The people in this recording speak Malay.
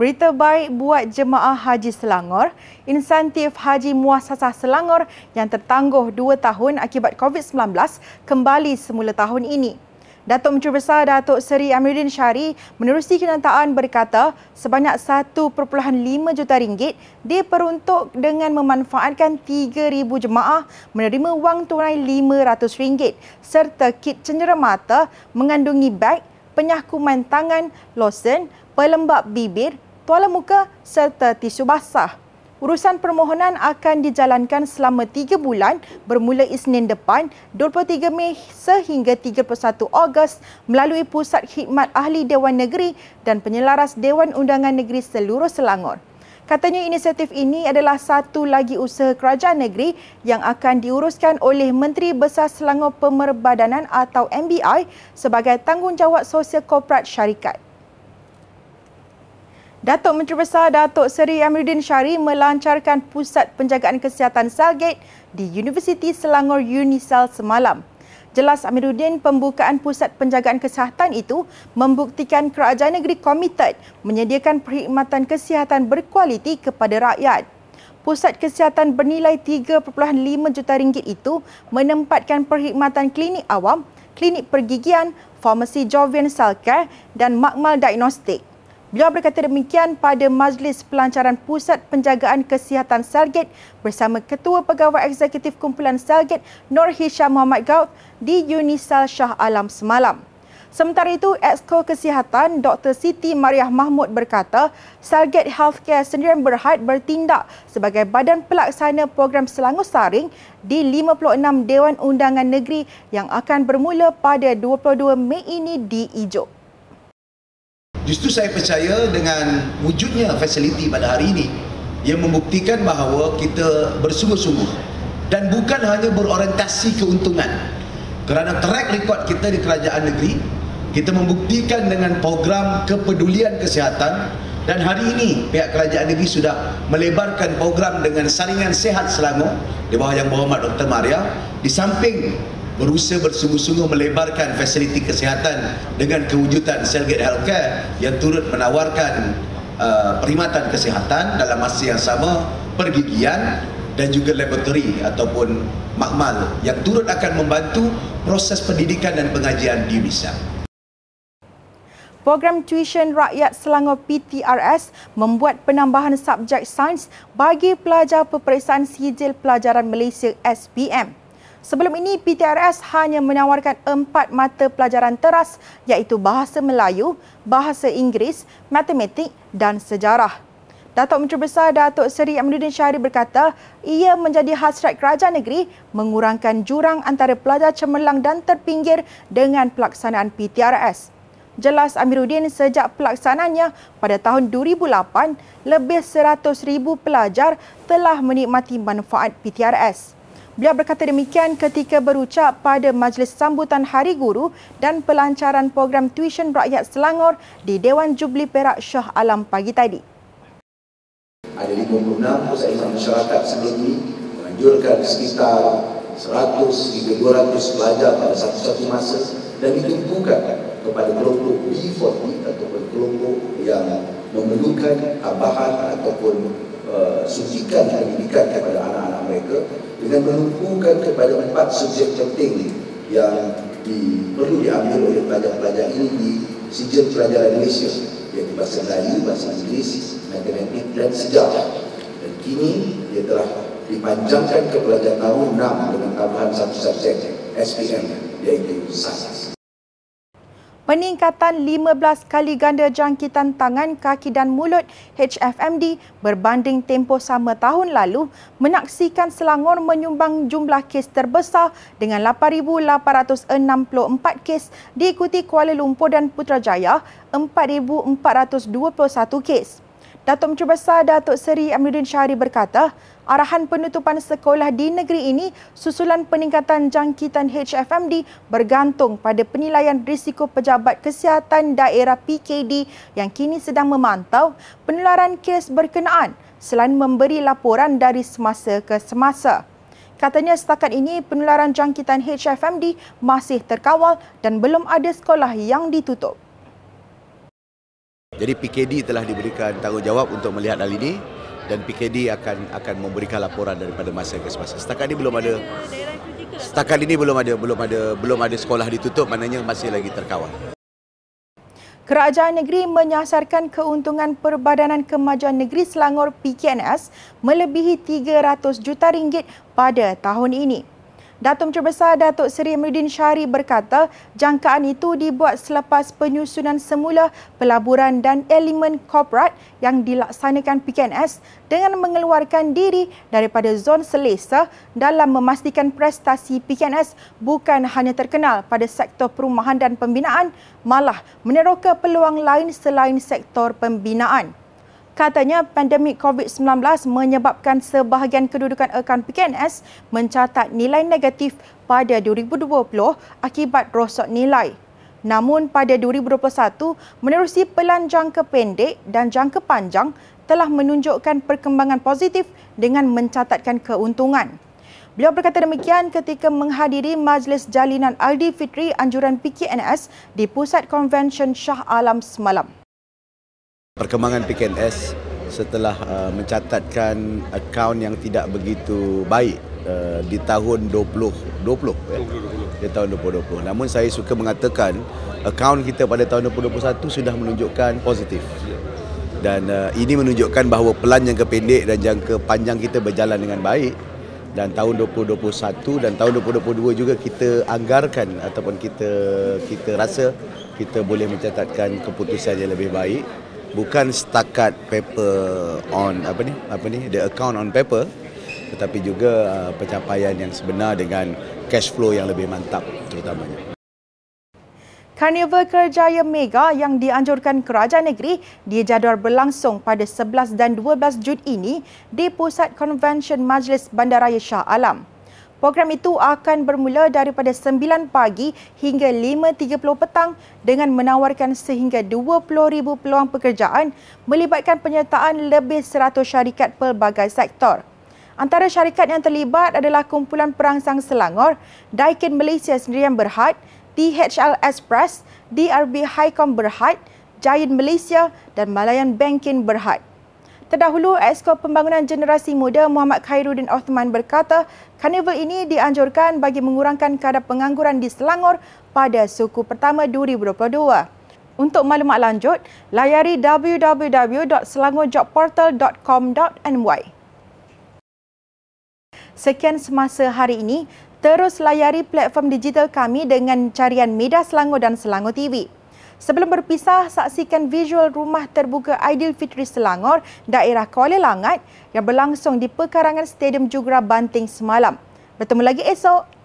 Berita baik buat jemaah Haji Selangor, insentif Haji Muasasah Selangor yang tertangguh 2 tahun akibat COVID-19 kembali semula tahun ini. Datuk Menteri Besar Datuk Seri Amiruddin Syari menerusi kenyataan berkata sebanyak 1.5 juta ringgit diperuntuk dengan memanfaatkan 3,000 jemaah menerima wang tunai RM500 serta kit cenderamata mengandungi beg, penyakuman tangan, losen, pelembap bibir, tuala muka serta tisu basah. Urusan permohonan akan dijalankan selama 3 bulan bermula Isnin depan 23 Mei sehingga 31 Ogos melalui Pusat Khidmat Ahli Dewan Negeri dan Penyelaras Dewan Undangan Negeri seluruh Selangor. Katanya inisiatif ini adalah satu lagi usaha kerajaan negeri yang akan diuruskan oleh Menteri Besar Selangor Pemerbadanan atau MBI sebagai tanggungjawab sosial korporat syarikat. Datuk Menteri Besar Datuk Seri Amiruddin Syari melancarkan Pusat Penjagaan Kesihatan Selgate di Universiti Selangor Unisel semalam. Jelas Amiruddin, pembukaan Pusat Penjagaan Kesihatan itu membuktikan kerajaan negeri komited menyediakan perkhidmatan kesihatan berkualiti kepada rakyat. Pusat Kesihatan bernilai 3.5 juta ringgit itu menempatkan perkhidmatan klinik awam, klinik pergigian, farmasi Jovian Cell Care dan makmal diagnostik. Beliau berkata demikian pada Majlis Pelancaran Pusat Penjagaan Kesihatan Selgate bersama Ketua Pegawai Eksekutif Kumpulan Selgate Nur Hisham Muhammad Gaud di Unisal Shah Alam semalam. Sementara itu, Exco Kesihatan Dr. Siti Mariah Mahmud berkata, Selgate Healthcare sendiri berhad bertindak sebagai badan pelaksana program Selangor Saring di 56 Dewan Undangan Negeri yang akan bermula pada 22 Mei ini di Ijuk. Justru saya percaya dengan wujudnya fasiliti pada hari ini yang membuktikan bahawa kita bersungguh-sungguh dan bukan hanya berorientasi keuntungan. Kerana track record kita di kerajaan negeri, kita membuktikan dengan program kepedulian kesihatan dan hari ini pihak kerajaan negeri sudah melebarkan program dengan saringan sehat Selangor di bawah yang berhormat Dr. Maria di samping berusaha bersungguh-sungguh melebarkan fasiliti kesihatan dengan kewujudan Cellgate Healthcare yang turut menawarkan uh, perkhidmatan kesihatan dalam masa yang sama pergigian dan juga laboratory ataupun makmal yang turut akan membantu proses pendidikan dan pengajian di Unisa. Program Tuition Rakyat Selangor PTRS membuat penambahan subjek sains bagi pelajar peperiksaan sijil pelajaran Malaysia SPM. Sebelum ini, PTRS hanya menawarkan empat mata pelajaran teras iaitu Bahasa Melayu, Bahasa Inggeris, Matematik dan Sejarah. Datuk Menteri Besar Datuk Seri Amiruddin Syahri berkata, ia menjadi hasrat kerajaan negeri mengurangkan jurang antara pelajar cemerlang dan terpinggir dengan pelaksanaan PTRS. Jelas Amiruddin sejak pelaksanaannya pada tahun 2008, lebih 100,000 pelajar telah menikmati manfaat PTRS. Beliau berkata demikian ketika berucap pada majlis sambutan Hari Guru dan pelancaran program tuition rakyat Selangor di Dewan Jubli Perak Shah Alam pagi tadi. Ada 56 pusat masyarakat sebelum ini menganjurkan sekitar 100 hingga 200 pelajar pada satu-satu masa dan ditumpukan kepada kelompok B40 ataupun kelompok yang memerlukan tambahan ataupun uh, suntikan pendidikan kepada anak-anak mereka dengan menumpukan kepada empat subjek penting yang di, perlu diambil oleh pelajar-pelajar ini di sijil pelajaran Malaysia iaitu bahasa Melayu, bahasa Inggeris, matematik dan sejarah dan kini ia telah dipanjangkan ke pelajar tahun 6 dengan tambahan satu subjek SPM iaitu sains. Peningkatan 15 kali ganda jangkitan tangan, kaki dan mulut HFMD berbanding tempoh sama tahun lalu menaksikan Selangor menyumbang jumlah kes terbesar dengan 8,864 kes diikuti Kuala Lumpur dan Putrajaya 4,421 kes. Datuk Menteri Besar Datuk Seri Amiruddin Syahri berkata, arahan penutupan sekolah di negeri ini susulan peningkatan jangkitan HFMD bergantung pada penilaian risiko pejabat kesihatan daerah PKD yang kini sedang memantau penularan kes berkenaan selain memberi laporan dari semasa ke semasa. Katanya setakat ini penularan jangkitan HFMD masih terkawal dan belum ada sekolah yang ditutup. Jadi PKD telah diberikan tanggungjawab untuk melihat hal ini dan PKD akan akan memberikan laporan daripada masa ke semasa. Setakat ini belum ada Setakat ini belum ada belum ada belum ada sekolah ditutup maknanya masih lagi terkawal. Kerajaan negeri menyasarkan keuntungan Perbadanan Kemajuan Negeri Selangor PKNS melebihi 300 juta ringgit pada tahun ini. Datuk Menteri Besar Datuk Seri Amiruddin Syari berkata jangkaan itu dibuat selepas penyusunan semula pelaburan dan elemen korporat yang dilaksanakan PKNS dengan mengeluarkan diri daripada zon selesa dalam memastikan prestasi PKNS bukan hanya terkenal pada sektor perumahan dan pembinaan malah meneroka peluang lain selain sektor pembinaan. Katanya pandemik COVID-19 menyebabkan sebahagian kedudukan akaun PKNS mencatat nilai negatif pada 2020 akibat rosok nilai. Namun pada 2021, menerusi pelan jangka pendek dan jangka panjang telah menunjukkan perkembangan positif dengan mencatatkan keuntungan. Beliau berkata demikian ketika menghadiri Majlis Jalinan Aldi Fitri Anjuran PKNS di Pusat Konvensyen Shah Alam semalam perkembangan PKNS setelah uh, mencatatkan akaun yang tidak begitu baik uh, di tahun 2020 20, ya? di tahun 2020 namun saya suka mengatakan akaun kita pada tahun 2021 sudah menunjukkan positif. Dan uh, ini menunjukkan bahawa pelan jangka pendek dan jangka panjang kita berjalan dengan baik. Dan tahun 2021 dan tahun 2022 juga kita anggarkan ataupun kita kita rasa kita boleh mencatatkan keputusan yang lebih baik bukan setakat paper on apa ni? Apa ni? The account on paper tetapi juga uh, pencapaian yang sebenar dengan cash flow yang lebih mantap terutamanya. Karnival Kerjaya Mega yang dianjurkan kerajaan negeri dijadual berlangsung pada 11 dan 12 Jun ini di Pusat Konvensyen Majlis Bandaraya Shah Alam. Program itu akan bermula daripada 9 pagi hingga 5.30 petang dengan menawarkan sehingga 20,000 peluang pekerjaan melibatkan penyertaan lebih 100 syarikat pelbagai sektor. Antara syarikat yang terlibat adalah Kumpulan Perangsang Selangor, Daikin Malaysia Sendirian Berhad, DHL Express, DRB Highcom Berhad, Giant Malaysia dan Malayan Banking Berhad. Terdahulu, Exco Pembangunan Generasi Muda Muhammad Khairuddin Osman berkata, karnival ini dianjurkan bagi mengurangkan kadar pengangguran di Selangor pada suku pertama 2022. Untuk maklumat lanjut, layari www.selangorjobportal.com.ny. Sekian semasa hari ini, terus layari platform digital kami dengan carian Media Selangor dan Selangor TV. Sebelum berpisah, saksikan visual rumah terbuka Aidil Fitri Selangor, daerah Kuala Langat yang berlangsung di pekarangan Stadium Jugra Banting semalam. Bertemu lagi esok.